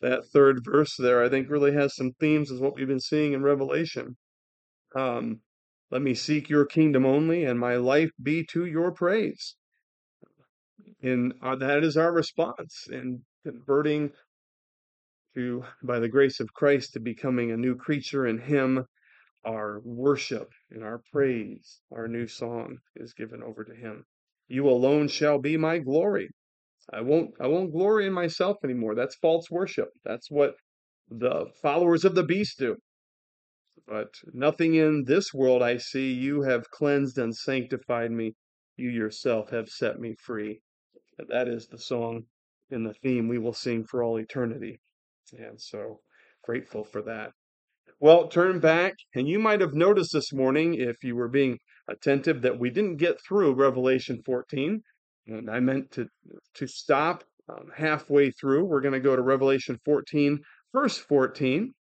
that third verse there, I think, really has some themes as what we've been seeing in Revelation. Um, let me seek your kingdom only, and my life be to your praise. And uh, that is our response in converting to, by the grace of Christ, to becoming a new creature in Him. Our worship and our praise, our new song is given over to Him. You alone shall be my glory. I won't I won't glory in myself anymore. That's false worship. That's what the followers of the beast do. But nothing in this world I see you have cleansed and sanctified me. You yourself have set me free. That is the song and the theme we will sing for all eternity. And so grateful for that. Well, turn back, and you might have noticed this morning, if you were being attentive, that we didn't get through Revelation 14. And I meant to, to stop um, halfway through. We're going to go to Revelation 14, verse 14,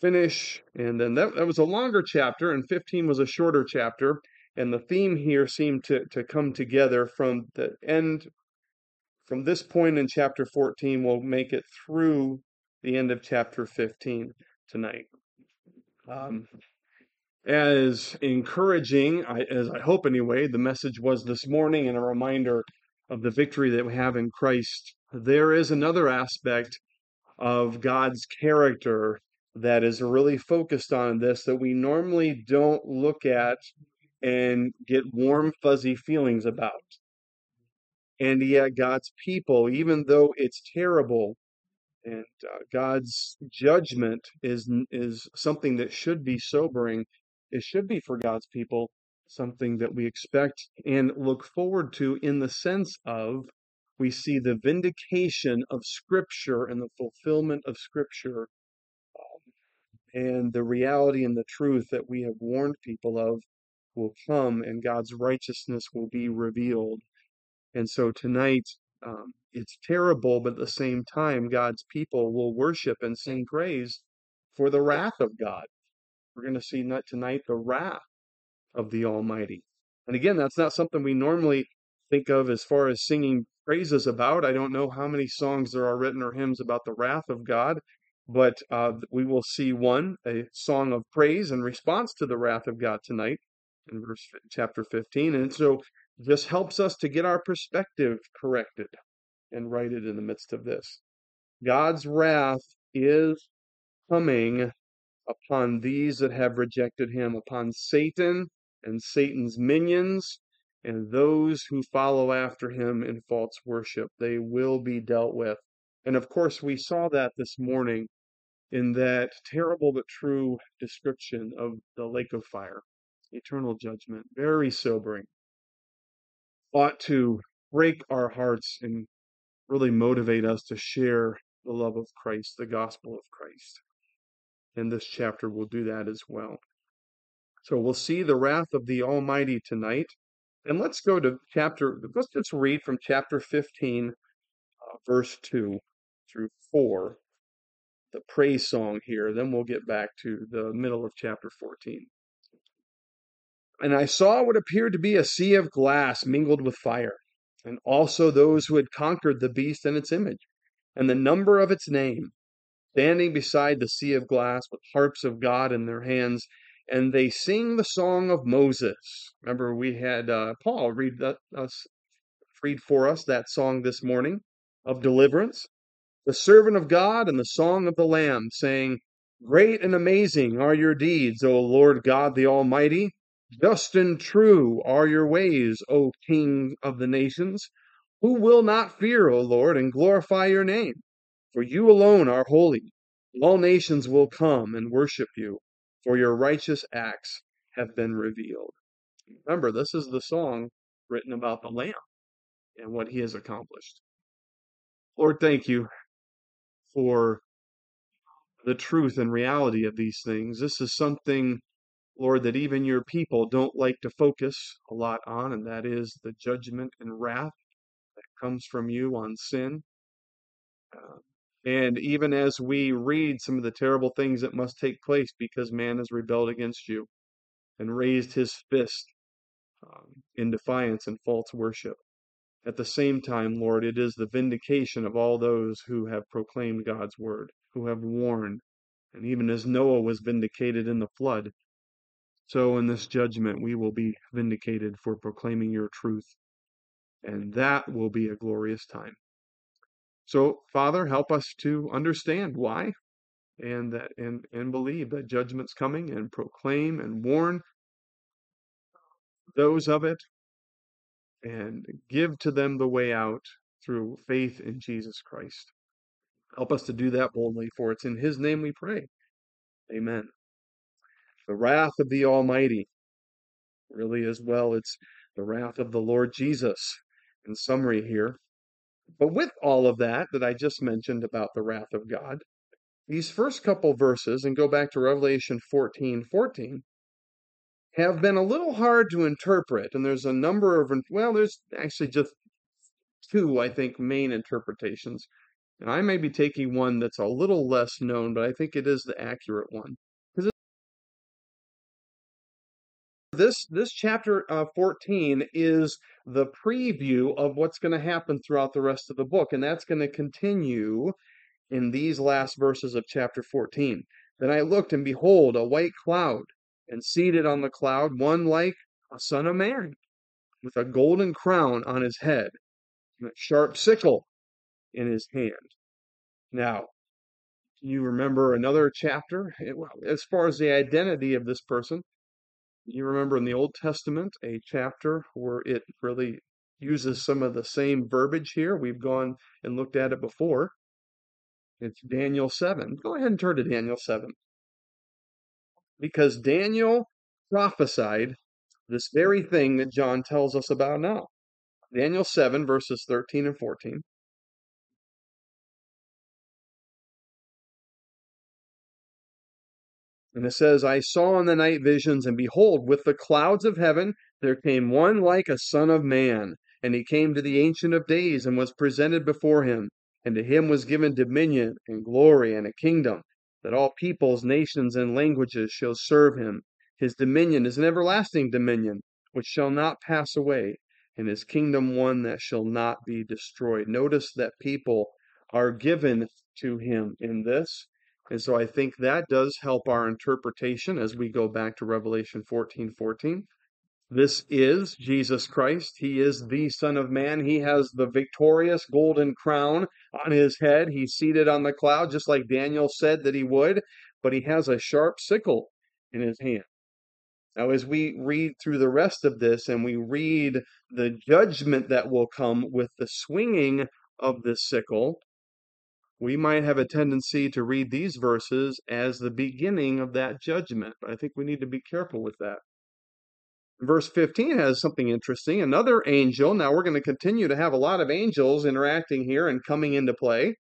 finish, and then that, that was a longer chapter, and 15 was a shorter chapter. And the theme here seemed to, to come together from the end, from this point in chapter 14, we'll make it through the end of chapter 15 tonight. Um, as encouraging, as I hope anyway, the message was this morning and a reminder of the victory that we have in Christ, there is another aspect of God's character that is really focused on this that we normally don't look at and get warm, fuzzy feelings about. And yet, God's people, even though it's terrible, and uh, God's judgment is is something that should be sobering. It should be for God's people something that we expect and look forward to in the sense of we see the vindication of Scripture and the fulfillment of Scripture um, and the reality and the truth that we have warned people of will come and God's righteousness will be revealed. And so tonight, um, it's terrible, but at the same time, God's people will worship and sing praise for the wrath of God. We're going to see tonight the wrath of the Almighty. And again, that's not something we normally think of as far as singing praises about. I don't know how many songs there are written or hymns about the wrath of God, but uh, we will see one, a song of praise in response to the wrath of God tonight in verse chapter 15. And so this helps us to get our perspective corrected and righted in the midst of this. God's wrath is coming upon these that have rejected him, upon Satan and Satan's minions, and those who follow after him in false worship. They will be dealt with. And of course, we saw that this morning in that terrible but true description of the lake of fire, eternal judgment, very sobering. Ought to break our hearts and really motivate us to share the love of Christ, the gospel of Christ. And this chapter will do that as well. So we'll see the wrath of the Almighty tonight. And let's go to chapter, let's just read from chapter 15, uh, verse 2 through 4, the praise song here. Then we'll get back to the middle of chapter 14. And I saw what appeared to be a sea of glass mingled with fire and also those who had conquered the beast and its image, and the number of its name, standing beside the sea of glass with harps of God in their hands, and they sing the song of Moses. Remember, we had uh, Paul read that, us read for us that song this morning of deliverance, the servant of God, and the song of the Lamb, saying, "Great and amazing are your deeds, O Lord God the Almighty." Just and true are your ways, O King of the nations. Who will not fear, O Lord, and glorify your name? For you alone are holy. All nations will come and worship you, for your righteous acts have been revealed. Remember, this is the song written about the Lamb and what he has accomplished. Lord, thank you for the truth and reality of these things. This is something Lord, that even your people don't like to focus a lot on, and that is the judgment and wrath that comes from you on sin. Uh, and even as we read some of the terrible things that must take place because man has rebelled against you and raised his fist um, in defiance and false worship. At the same time, Lord, it is the vindication of all those who have proclaimed God's word, who have warned. And even as Noah was vindicated in the flood, so in this judgment we will be vindicated for proclaiming your truth. And that will be a glorious time. So, Father, help us to understand why and that and, and believe that judgment's coming and proclaim and warn those of it and give to them the way out through faith in Jesus Christ. Help us to do that boldly, for it's in His name we pray. Amen. The wrath of the Almighty, really, as well, it's the wrath of the Lord Jesus, in summary here. But with all of that that I just mentioned about the wrath of God, these first couple verses, and go back to Revelation 14 14, have been a little hard to interpret. And there's a number of, well, there's actually just two, I think, main interpretations. And I may be taking one that's a little less known, but I think it is the accurate one. This this chapter uh, 14 is the preview of what's going to happen throughout the rest of the book, and that's going to continue in these last verses of chapter 14. Then I looked, and behold, a white cloud and seated on the cloud one like a son of man, with a golden crown on his head, and a sharp sickle in his hand. Now, you remember another chapter? well, As far as the identity of this person, you remember in the Old Testament a chapter where it really uses some of the same verbiage here. We've gone and looked at it before. It's Daniel 7. Go ahead and turn to Daniel 7 because Daniel prophesied this very thing that John tells us about now. Daniel 7, verses 13 and 14. And it says, I saw in the night visions, and behold, with the clouds of heaven there came one like a son of man. And he came to the Ancient of Days, and was presented before him. And to him was given dominion, and glory, and a kingdom that all peoples, nations, and languages shall serve him. His dominion is an everlasting dominion, which shall not pass away, and his kingdom one that shall not be destroyed. Notice that people are given to him in this. And so I think that does help our interpretation as we go back to Revelation 14 14. This is Jesus Christ. He is the Son of Man. He has the victorious golden crown on his head. He's seated on the cloud, just like Daniel said that he would, but he has a sharp sickle in his hand. Now, as we read through the rest of this and we read the judgment that will come with the swinging of this sickle, we might have a tendency to read these verses as the beginning of that judgment. But I think we need to be careful with that. Verse 15 has something interesting. Another angel, now we're going to continue to have a lot of angels interacting here and coming into play.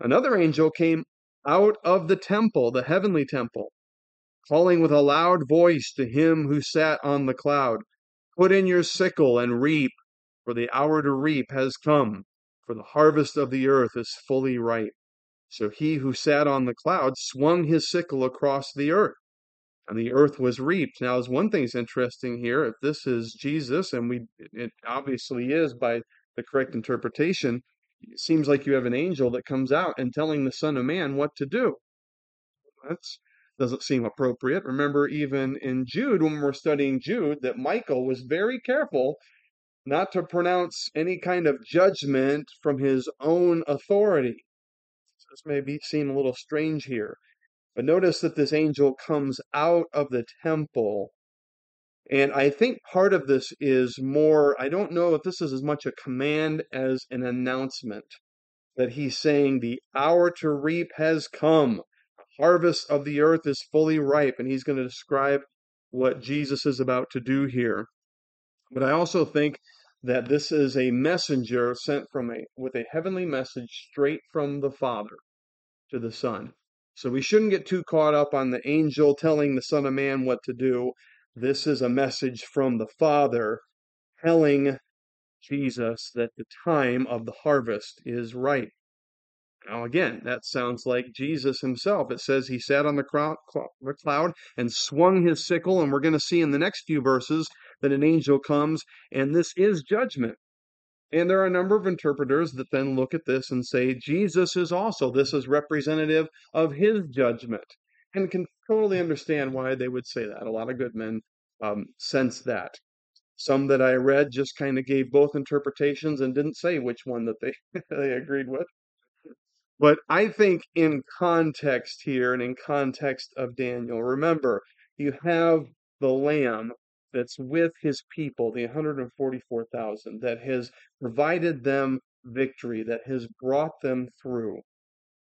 Another angel came out of the temple, the heavenly temple, calling with a loud voice to him who sat on the cloud Put in your sickle and reap, for the hour to reap has come, for the harvest of the earth is fully ripe. So he who sat on the cloud swung his sickle across the earth and the earth was reaped. Now, as one thing's interesting here, if this is Jesus, and we it obviously is by the correct interpretation, it seems like you have an angel that comes out and telling the Son of Man what to do. That doesn't seem appropriate. Remember, even in Jude, when we're studying Jude, that Michael was very careful not to pronounce any kind of judgment from his own authority. This may be seem a little strange here. But notice that this angel comes out of the temple. And I think part of this is more, I don't know if this is as much a command as an announcement that he's saying, The hour to reap has come. The harvest of the earth is fully ripe. And he's going to describe what Jesus is about to do here. But I also think that this is a messenger sent from a with a heavenly message straight from the Father to the Son. So we shouldn't get too caught up on the angel telling the Son of Man what to do. This is a message from the Father telling Jesus that the time of the harvest is ripe. Now, again, that sounds like Jesus himself. It says he sat on the cloud and swung his sickle, and we're going to see in the next few verses that an angel comes, and this is judgment. And there are a number of interpreters that then look at this and say Jesus is also, this is representative of his judgment. And can totally understand why they would say that. A lot of good men um, sense that. Some that I read just kind of gave both interpretations and didn't say which one that they, they agreed with. But I think in context here and in context of Daniel, remember, you have the Lamb that's with his people, the 144,000, that has provided them victory, that has brought them through.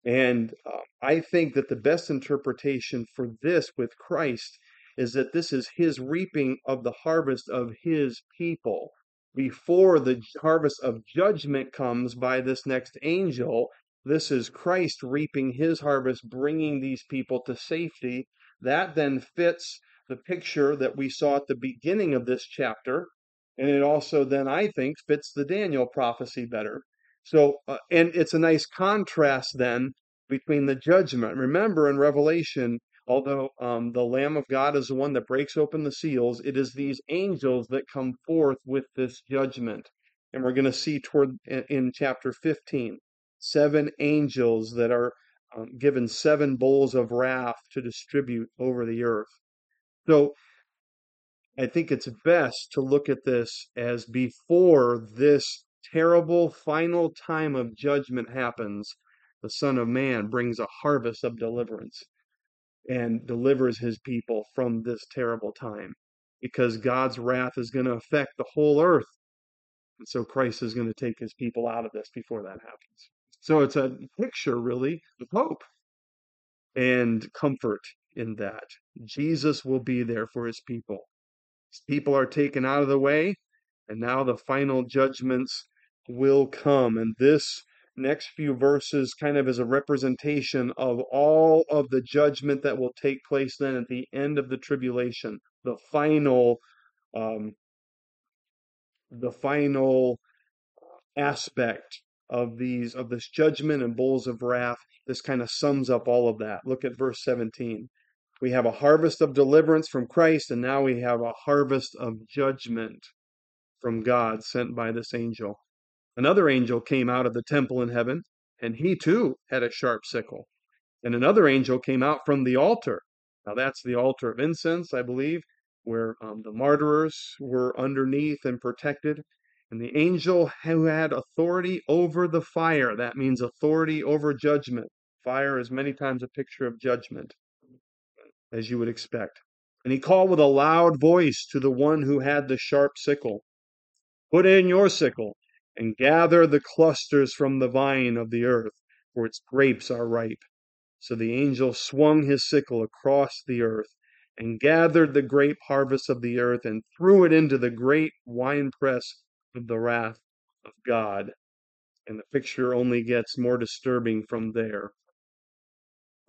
And uh, I think that the best interpretation for this with Christ is that this is his reaping of the harvest of his people before the harvest of judgment comes by this next angel. This is Christ reaping his harvest, bringing these people to safety. That then fits the picture that we saw at the beginning of this chapter. And it also then, I think, fits the Daniel prophecy better. So, uh, and it's a nice contrast then between the judgment. Remember in Revelation, although um, the Lamb of God is the one that breaks open the seals, it is these angels that come forth with this judgment. And we're going to see toward in, in chapter 15 seven angels that are um, given seven bowls of wrath to distribute over the earth. So I think it's best to look at this as before this terrible final time of judgment happens, the Son of Man brings a harvest of deliverance and delivers his people from this terrible time because God's wrath is going to affect the whole earth. And so Christ is going to take his people out of this before that happens. So it's a picture, really, of hope and comfort in that. Jesus will be there for his people. His people are taken out of the way, and now the final judgments will come. And this next few verses kind of is a representation of all of the judgment that will take place then at the end of the tribulation, the final, um, the final aspect of these of this judgment and bowls of wrath. This kind of sums up all of that. Look at verse 17. We have a harvest of deliverance from Christ, and now we have a harvest of judgment from God sent by this angel. Another angel came out of the temple in heaven, and he too had a sharp sickle. And another angel came out from the altar. Now, that's the altar of incense, I believe, where um, the martyrers were underneath and protected. And the angel who had authority over the fire, that means authority over judgment. Fire is many times a picture of judgment as you would expect. And he called with a loud voice to the one who had the sharp sickle Put in your sickle and gather the clusters from the vine of the earth, for its grapes are ripe. So the angel swung his sickle across the earth and gathered the grape harvest of the earth and threw it into the great winepress of the wrath of God. And the picture only gets more disturbing from there.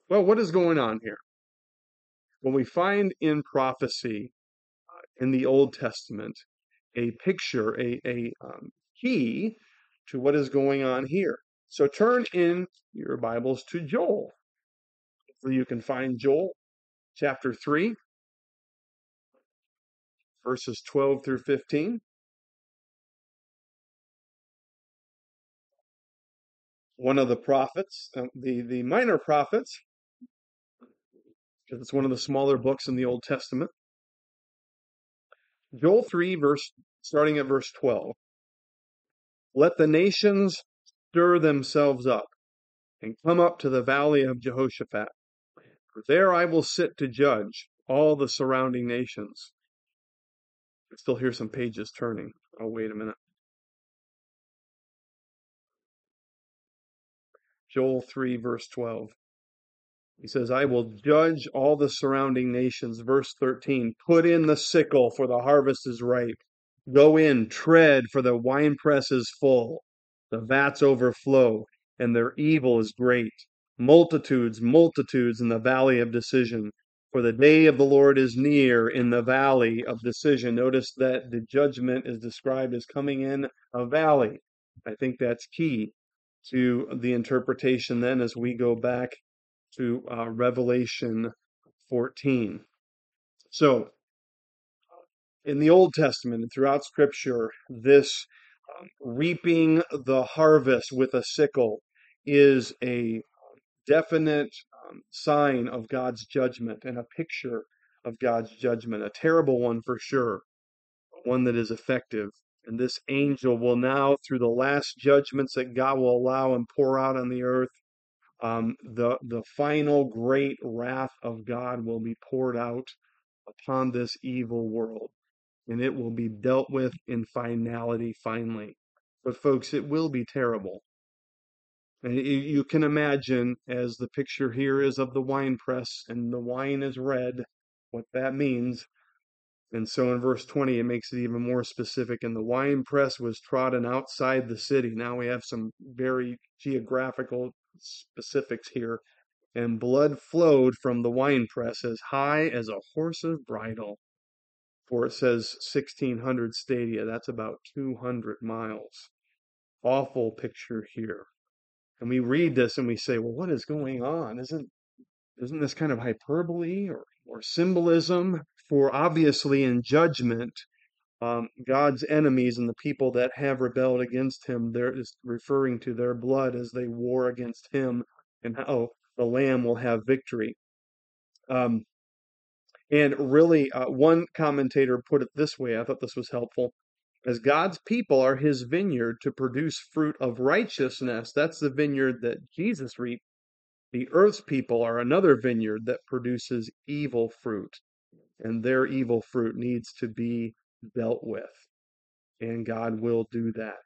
Well, what is going on here? When we find in prophecy uh, in the Old Testament a picture, a, a um, key to what is going on here. So turn in your Bibles to Joel. Hopefully you can find Joel chapter 3, verses 12 through 15. One of the prophets, uh, the, the minor prophets, because it's one of the smaller books in the Old Testament. Joel 3, verse starting at verse 12. Let the nations stir themselves up and come up to the valley of Jehoshaphat. For there I will sit to judge all the surrounding nations. I still hear some pages turning. Oh, wait a minute. Joel 3, verse 12. He says, I will judge all the surrounding nations. Verse 13 Put in the sickle, for the harvest is ripe. Go in, tread, for the winepress is full. The vats overflow, and their evil is great. Multitudes, multitudes in the valley of decision. For the day of the Lord is near in the valley of decision. Notice that the judgment is described as coming in a valley. I think that's key to the interpretation then as we go back to uh, Revelation 14. So, in the Old Testament and throughout Scripture, this um, reaping the harvest with a sickle is a definite um, sign of God's judgment and a picture of God's judgment, a terrible one for sure, one that is effective. And this angel will now, through the last judgments that God will allow and pour out on the earth, um, the the final great wrath of God will be poured out upon this evil world, and it will be dealt with in finality finally. But folks, it will be terrible. And you can imagine, as the picture here is of the wine press, and the wine is red, what that means. And so in verse 20, it makes it even more specific. And the wine press was trodden outside the city. Now we have some very geographical specifics here. And blood flowed from the winepress as high as a horse's bridle. For it says 1600 stadia. That's about 200 miles. Awful picture here. And we read this and we say, well, what is going on? Isn't isn't this kind of hyperbole or, or symbolism? For obviously in judgment, um, God's enemies and the people that have rebelled against him, there is referring to their blood as they war against him and how the Lamb will have victory. Um, and really, uh, one commentator put it this way. I thought this was helpful as God's people are his vineyard to produce fruit of righteousness. That's the vineyard that Jesus reaped. The earth's people are another vineyard that produces evil fruit, and their evil fruit needs to be dealt with. And God will do that.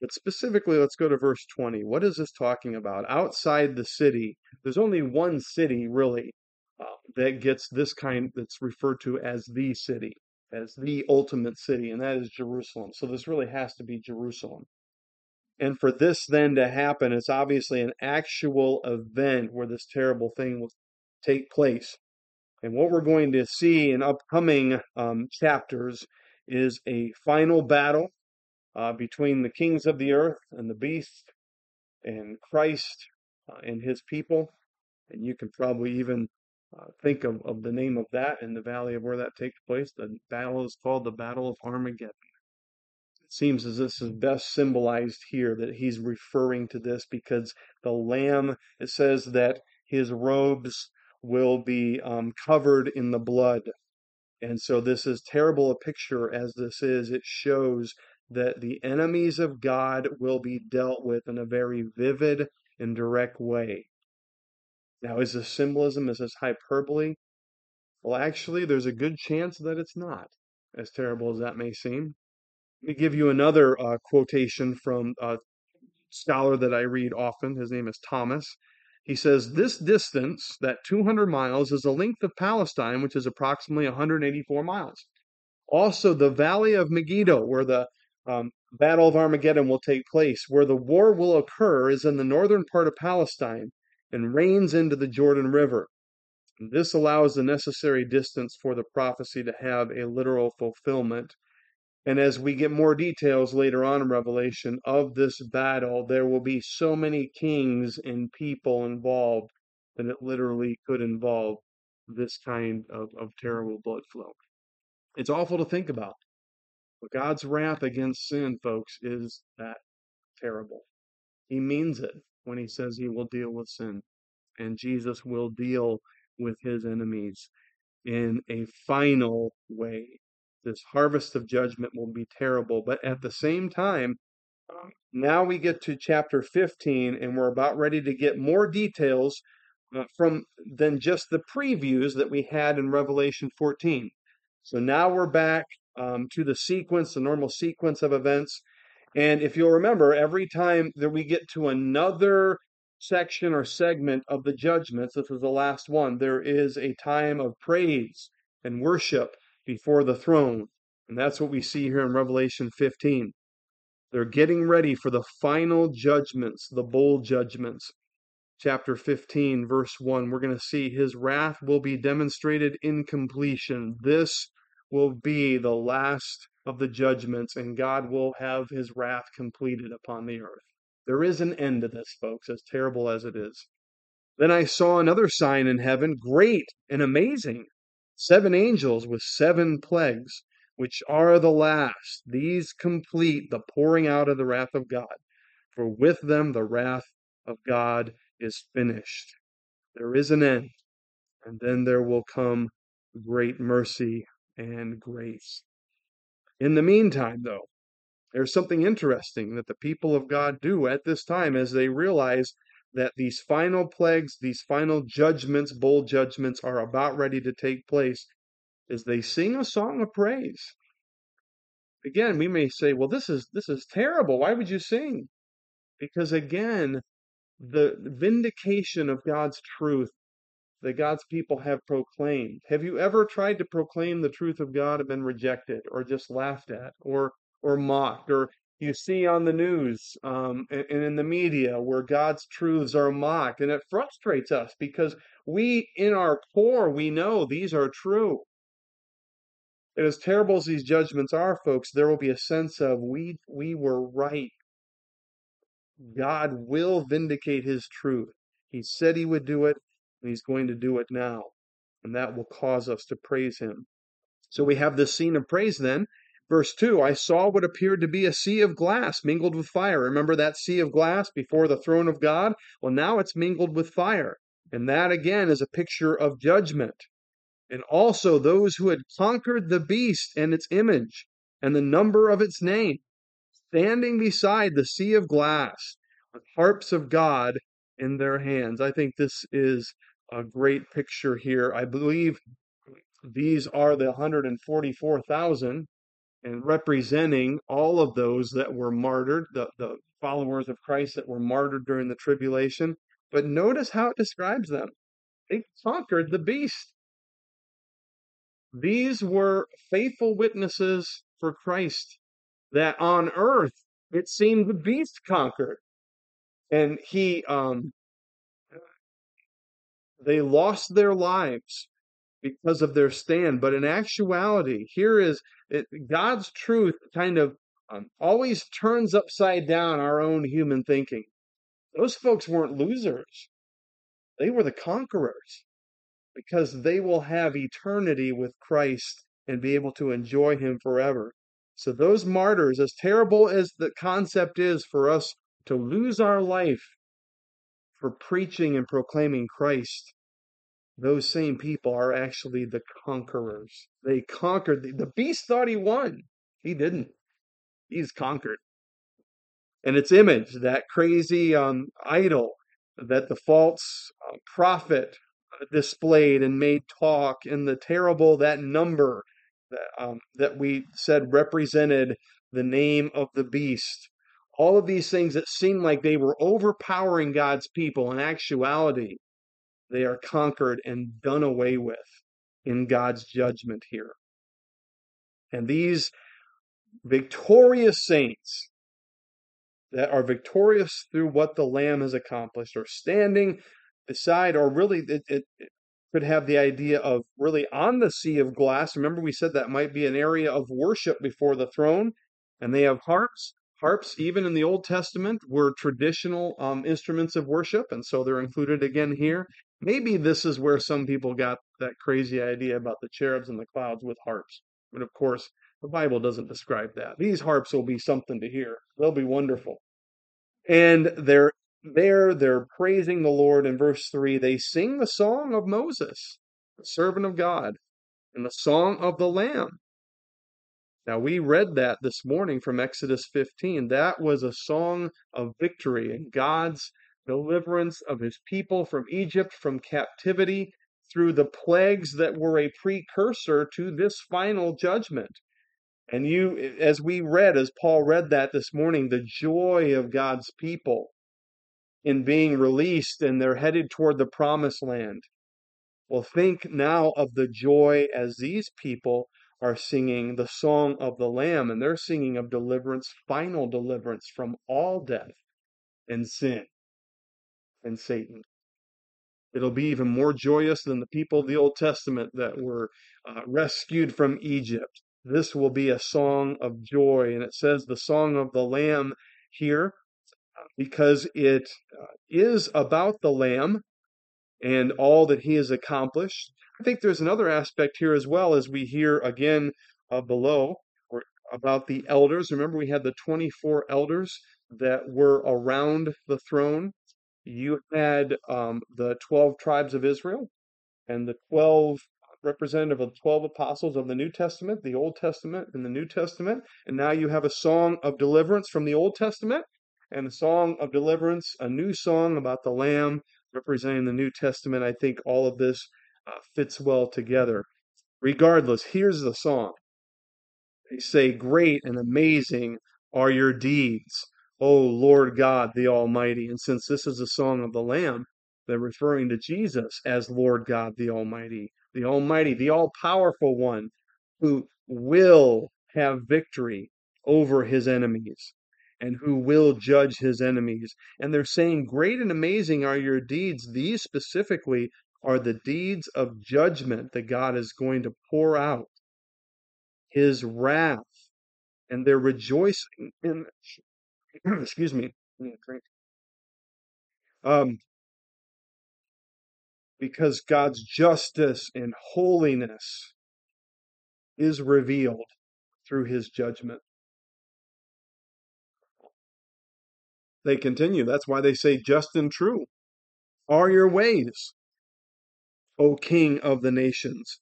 But specifically, let's go to verse 20. What is this talking about? Outside the city, there's only one city really uh, that gets this kind that's referred to as the city as the ultimate city, and that is Jerusalem. So this really has to be Jerusalem. And for this then to happen, it's obviously an actual event where this terrible thing will take place. And what we're going to see in upcoming um, chapters is a final battle uh, between the kings of the earth and the beast and Christ uh, and his people. And you can probably even uh, think of, of the name of that in the valley of where that takes place. The battle is called the Battle of Armageddon. It seems as this is best symbolized here that he's referring to this because the Lamb, it says that his robes will be um, covered in the blood. And so, this is terrible a picture as this is. It shows that the enemies of God will be dealt with in a very vivid and direct way. Now, is this symbolism? Is this hyperbole? Well, actually, there's a good chance that it's not, as terrible as that may seem. Let me give you another uh, quotation from a scholar that I read often. His name is Thomas. He says, This distance, that 200 miles, is the length of Palestine, which is approximately 184 miles. Also, the valley of Megiddo, where the um, Battle of Armageddon will take place, where the war will occur, is in the northern part of Palestine and rains into the Jordan River. This allows the necessary distance for the prophecy to have a literal fulfillment. And as we get more details later on in Revelation of this battle, there will be so many kings and people involved that it literally could involve this kind of, of terrible blood flow. It's awful to think about. But God's wrath against sin, folks, is that terrible. He means it when he says he will deal with sin. And Jesus will deal with his enemies in a final way. This harvest of judgment will be terrible. But at the same time, um, now we get to chapter 15, and we're about ready to get more details uh, from than just the previews that we had in Revelation 14. So now we're back um, to the sequence, the normal sequence of events. And if you'll remember, every time that we get to another section or segment of the judgments, this is the last one, there is a time of praise and worship before the throne. And that's what we see here in Revelation 15. They're getting ready for the final judgments, the bowl judgments. Chapter 15, verse 1, we're going to see his wrath will be demonstrated in completion. This will be the last of the judgments, and God will have his wrath completed upon the earth. There is an end to this, folks, as terrible as it is. Then I saw another sign in heaven, great and amazing seven angels with seven plagues, which are the last, these complete the pouring out of the wrath of God. For with them the wrath of God is finished. There is an end, and then there will come great mercy and grace. In the meantime, though, there's something interesting that the people of God do at this time as they realize that these final plagues, these final judgments, bowl judgments are about ready to take place, is they sing a song of praise. Again, we may say, well, this is this is terrible. Why would you sing? Because again, the vindication of God's truth that God's people have proclaimed. Have you ever tried to proclaim the truth of God and been rejected or just laughed at or or mocked or you see on the news um, and, and in the media where God's truths are mocked and it frustrates us because we in our core we know these are true. And as terrible as these judgments are, folks, there will be a sense of we we were right. God will vindicate his truth. He said he would do it, and he's going to do it now. And that will cause us to praise him. So we have this scene of praise then. Verse 2 I saw what appeared to be a sea of glass mingled with fire. Remember that sea of glass before the throne of God? Well, now it's mingled with fire. And that again is a picture of judgment. And also those who had conquered the beast and its image and the number of its name, standing beside the sea of glass with harps of God in their hands. I think this is a great picture here. I believe these are the 144,000 and representing all of those that were martyred, the, the followers of Christ that were martyred during the tribulation. But notice how it describes them. They conquered the beast. These were faithful witnesses for Christ that on earth it seemed the beast conquered. And he um they lost their lives because of their stand. But in actuality, here is it, God's truth kind of um, always turns upside down our own human thinking. Those folks weren't losers, they were the conquerors because they will have eternity with Christ and be able to enjoy Him forever. So, those martyrs, as terrible as the concept is for us to lose our life for preaching and proclaiming Christ, those same people are actually the conquerors. They conquered. The, the beast thought he won. He didn't. He's conquered. And its image, that crazy um, idol that the false uh, prophet uh, displayed and made talk, and the terrible, that number that, um, that we said represented the name of the beast. All of these things that seemed like they were overpowering God's people, in actuality, they are conquered and done away with in God's judgment here. And these victorious saints that are victorious through what the Lamb has accomplished are standing beside, or really, it, it, it could have the idea of really on the sea of glass. Remember, we said that might be an area of worship before the throne, and they have harps. Harps, even in the Old Testament, were traditional um, instruments of worship, and so they're included again here. Maybe this is where some people got that crazy idea about the cherubs and the clouds with harps. But of course, the Bible doesn't describe that. These harps will be something to hear. They'll be wonderful. And they're there, they're praising the Lord in verse 3. They sing the song of Moses, the servant of God, and the song of the Lamb. Now, we read that this morning from Exodus 15. That was a song of victory and God's deliverance of his people from Egypt, from captivity, through the plagues that were a precursor to this final judgment. And you, as we read, as Paul read that this morning, the joy of God's people in being released and they're headed toward the promised land. Well, think now of the joy as these people are singing the song of the Lamb, and they're singing of deliverance, final deliverance from all death and sin and Satan. It'll be even more joyous than the people of the Old Testament that were uh, rescued from Egypt. This will be a song of joy. And it says the song of the Lamb here because it uh, is about the Lamb and all that he has accomplished. I think there's another aspect here as well as we hear again uh, below were about the elders. Remember, we had the 24 elders that were around the throne. You had um, the 12 tribes of Israel and the 12 representative of the 12 apostles of the New Testament, the Old Testament, and the New Testament. And now you have a song of deliverance from the Old Testament and a song of deliverance, a new song about the Lamb representing the New Testament. I think all of this uh, fits well together. Regardless, here's the song. They say, Great and amazing are your deeds, O Lord God the Almighty. And since this is a song of the Lamb, they're referring to Jesus as Lord God the Almighty, the Almighty, the all powerful one who will have victory over his enemies and who will judge his enemies. And they're saying, Great and amazing are your deeds. These specifically are the deeds of judgment that God is going to pour out, his wrath. And they're rejoicing in, excuse me, um, because God's justice and holiness is revealed through his judgment. They continue. That's why they say, just and true are your ways, O King of the nations.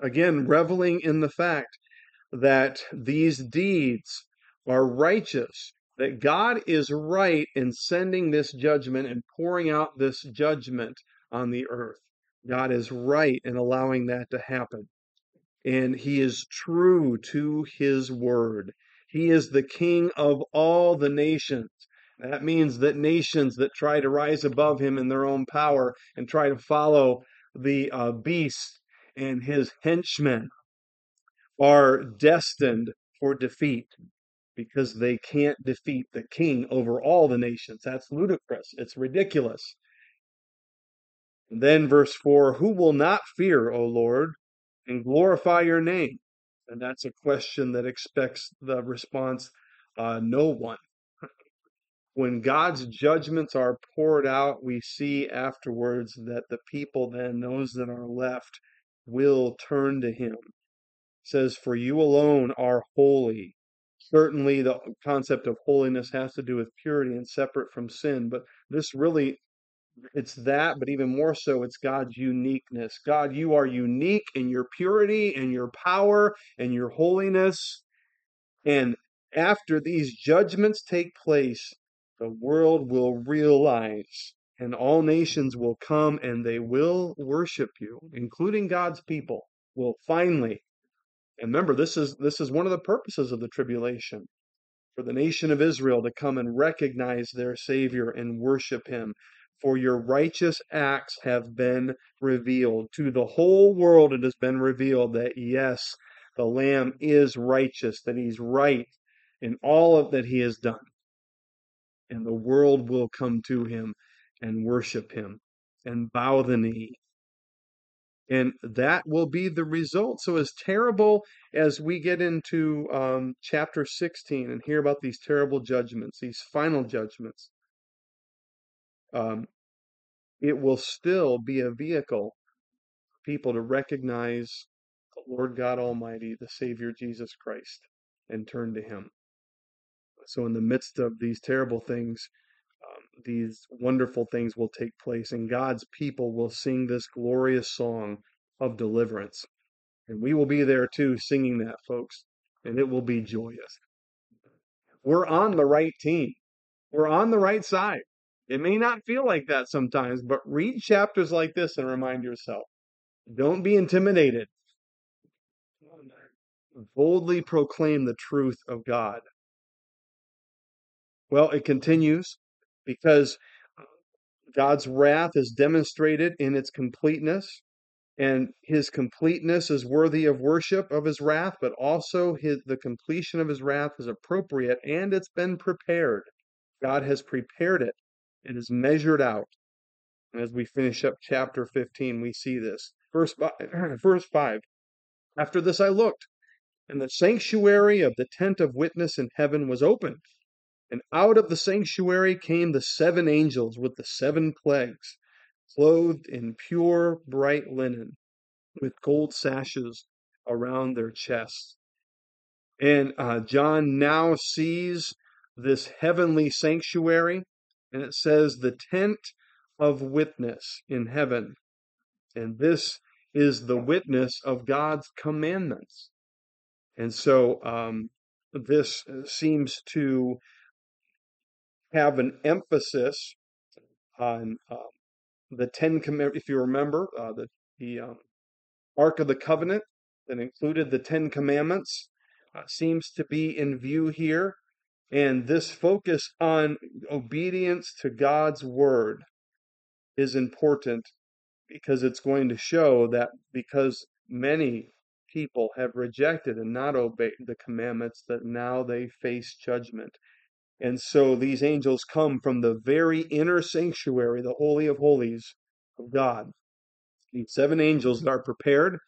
Again, reveling in the fact that these deeds are righteous, that God is right in sending this judgment and pouring out this judgment on the earth. God is right in allowing that to happen. And he is true to his word. He is the king of all the nations. That means that nations that try to rise above him in their own power and try to follow the uh, beast and his henchmen are destined for defeat because they can't defeat the king over all the nations. That's ludicrous. It's ridiculous. And then verse 4 Who will not fear, O Lord, and glorify your name? And that's a question that expects the response uh, no one. when God's judgments are poured out, we see afterwards that the people, then, those that are left, will turn to Him. It says, For you alone are holy. Certainly, the concept of holiness has to do with purity and separate from sin, but this really it's that, but even more so, it's God's uniqueness. God, you are unique in your purity and your power and your holiness. And after these judgments take place, the world will realize and all nations will come and they will worship you, including God's people will finally. And remember, this is this is one of the purposes of the tribulation for the nation of Israel to come and recognize their Savior and worship Him for your righteous acts have been revealed. To the whole world it has been revealed that yes, the Lamb is righteous, that he's right in all of that he has done. And the world will come to him and worship him and bow the knee. And that will be the result. So, as terrible as we get into um, chapter 16 and hear about these terrible judgments, these final judgments, um, it will still be a vehicle for people to recognize the Lord God Almighty, the Savior Jesus Christ, and turn to Him. So, in the midst of these terrible things, these wonderful things will take place, and God's people will sing this glorious song of deliverance. And we will be there too, singing that, folks, and it will be joyous. We're on the right team, we're on the right side. It may not feel like that sometimes, but read chapters like this and remind yourself. Don't be intimidated. Boldly proclaim the truth of God. Well, it continues because uh, God's wrath is demonstrated in its completeness, and his completeness is worthy of worship of his wrath, but also his, the completion of his wrath is appropriate and it's been prepared. God has prepared it it is measured out. And as we finish up chapter 15, we see this. Verse 5, verse 5 After this I looked, and the sanctuary of the tent of witness in heaven was opened. And out of the sanctuary came the seven angels with the seven plagues, clothed in pure bright linen, with gold sashes around their chests. And uh, John now sees this heavenly sanctuary, and it says the tent of witness in heaven. And this is the witness of God's commandments. And so um, this seems to have an emphasis on uh, the Ten Commandments. If you remember, uh, the, the um, Ark of the Covenant that included the Ten Commandments uh, seems to be in view here. And this focus on obedience to God's word is important because it's going to show that because many people have rejected and not obeyed the commandments, that now they face judgment. And so these angels come from the very inner sanctuary, the Holy of Holies of God. These seven angels that are prepared,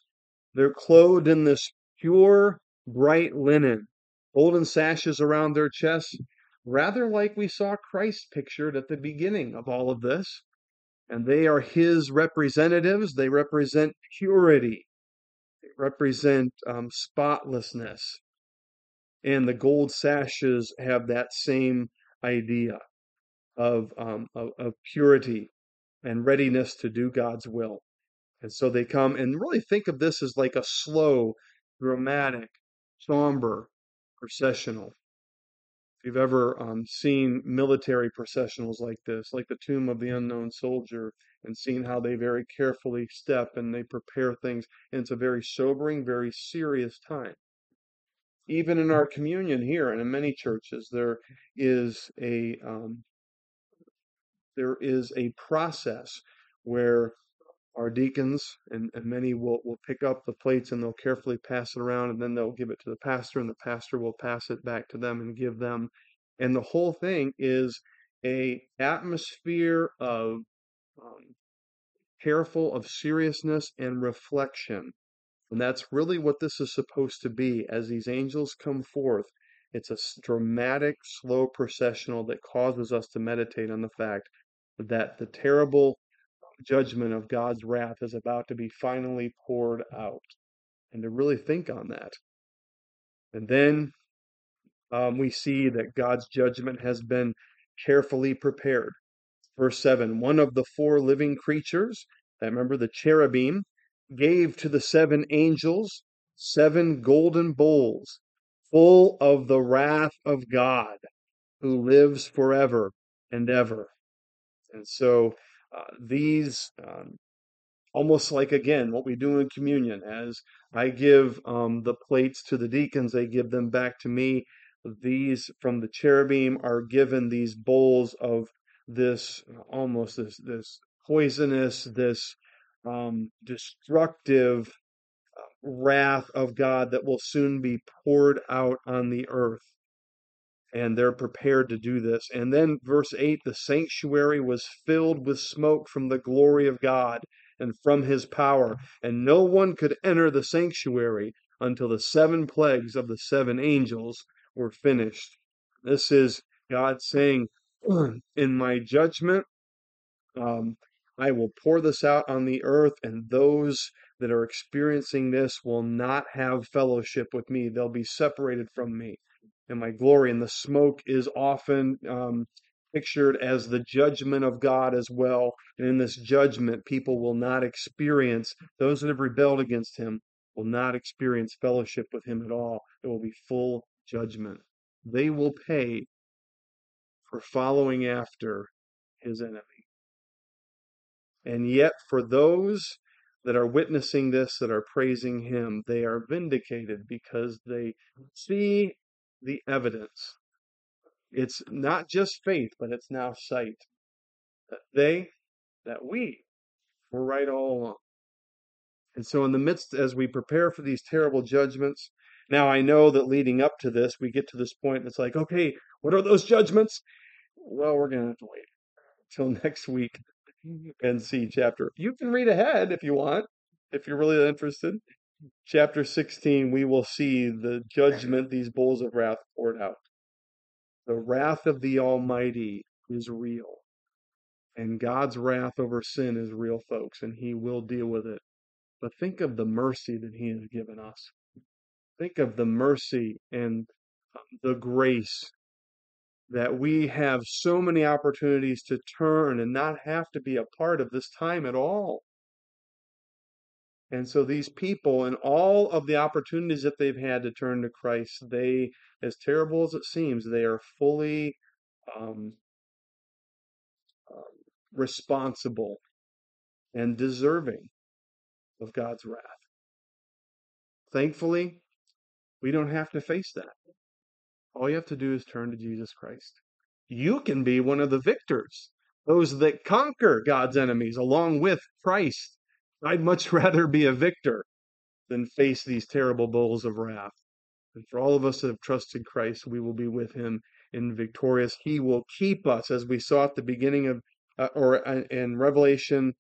they're clothed in this pure, bright linen, golden sashes around their chests, rather like we saw Christ pictured at the beginning of all of this. And they are his representatives. They represent purity, they represent um, spotlessness. And the gold sashes have that same idea of, um, of, of purity and readiness to do God's will. And so they come and really think of this as like a slow, dramatic, somber processional. If you've ever um, seen military processionals like this, like the Tomb of the Unknown Soldier, and seen how they very carefully step and they prepare things, and it's a very sobering, very serious time even in our communion here and in many churches, there is a um, there is a process where our deacons and, and many will, will pick up the plates and they'll carefully pass it around and then they'll give it to the pastor and the pastor will pass it back to them and give them. And the whole thing is a atmosphere of um, careful of seriousness and reflection and that's really what this is supposed to be. As these angels come forth, it's a dramatic, slow processional that causes us to meditate on the fact that the terrible judgment of God's wrath is about to be finally poured out, and to really think on that. And then um, we see that God's judgment has been carefully prepared. Verse 7 One of the four living creatures, I remember the cherubim, gave to the seven angels seven golden bowls full of the wrath of God who lives forever and ever. And so uh, these, um, almost like again what we do in communion, as I give um, the plates to the deacons, they give them back to me. These from the cherubim are given these bowls of this almost this this poisonous, this um, destructive uh, wrath of God that will soon be poured out on the earth. And they're prepared to do this. And then, verse 8 the sanctuary was filled with smoke from the glory of God and from his power. And no one could enter the sanctuary until the seven plagues of the seven angels were finished. This is God saying, In my judgment, um, I will pour this out on the earth, and those that are experiencing this will not have fellowship with me. They'll be separated from me and my glory. And the smoke is often um, pictured as the judgment of God as well. And in this judgment, people will not experience, those that have rebelled against him will not experience fellowship with him at all. It will be full judgment. They will pay for following after his enemy. And yet, for those that are witnessing this, that are praising Him, they are vindicated because they see the evidence. It's not just faith, but it's now sight. That they, that we, were right all along. And so, in the midst, as we prepare for these terrible judgments, now I know that leading up to this, we get to this point, and it's like, okay, what are those judgments? Well, we're going to have to wait till next week and see chapter. You can read ahead if you want, if you're really interested. Chapter 16, we will see the judgment, these bowls of wrath poured out. The wrath of the Almighty is real. And God's wrath over sin is real, folks, and He will deal with it. But think of the mercy that He has given us. Think of the mercy and um, the grace that we have so many opportunities to turn and not have to be a part of this time at all. And so these people and all of the opportunities that they've had to turn to Christ, they, as terrible as it seems, they are fully um, um, responsible and deserving of God's wrath. Thankfully, we don't have to face that. All you have to do is turn to Jesus Christ. You can be one of the victors, those that conquer God's enemies along with Christ. I'd much rather be a victor than face these terrible bowls of wrath. And for all of us that have trusted Christ, we will be with him in victorious. He will keep us, as we saw at the beginning of, uh, or uh, in Revelation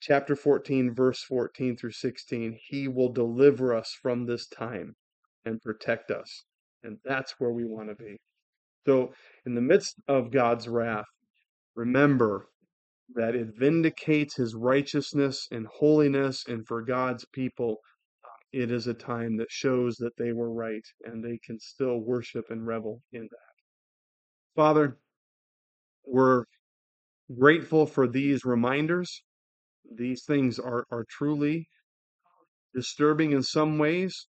chapter 14, verse 14 through 16. He will deliver us from this time and protect us. And that's where we want to be. So, in the midst of God's wrath, remember that it vindicates his righteousness and holiness, and for God's people, it is a time that shows that they were right and they can still worship and revel in that. Father, we're grateful for these reminders. These things are, are truly disturbing in some ways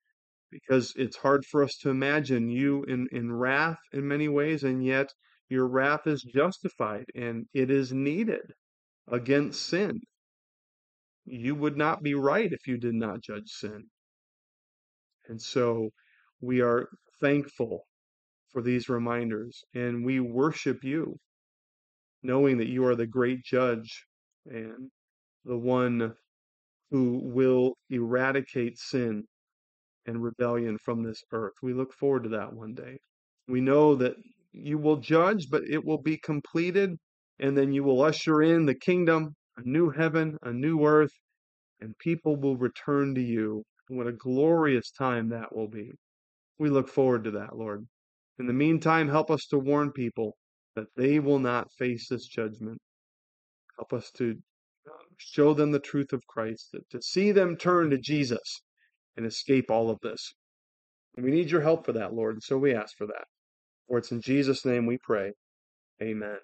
because it's hard for us to imagine you in, in wrath in many ways, and yet your wrath is justified and it is needed against sin. You would not be right if you did not judge sin. And so we are thankful for these reminders and we worship you, knowing that you are the great judge and the one who will eradicate sin and rebellion from this earth. We look forward to that one day. We know that you will judge, but it will be completed, and then you will usher in the kingdom, a new heaven, a new earth, and people will return to you what a glorious time that will be. We look forward to that, Lord. In the meantime, help us to warn people that they will not face this judgment. Help us to uh, show them the truth of Christ, to see them turn to Jesus and escape all of this. And we need your help for that, Lord, and so we ask for that. For it's in Jesus' name we pray. Amen.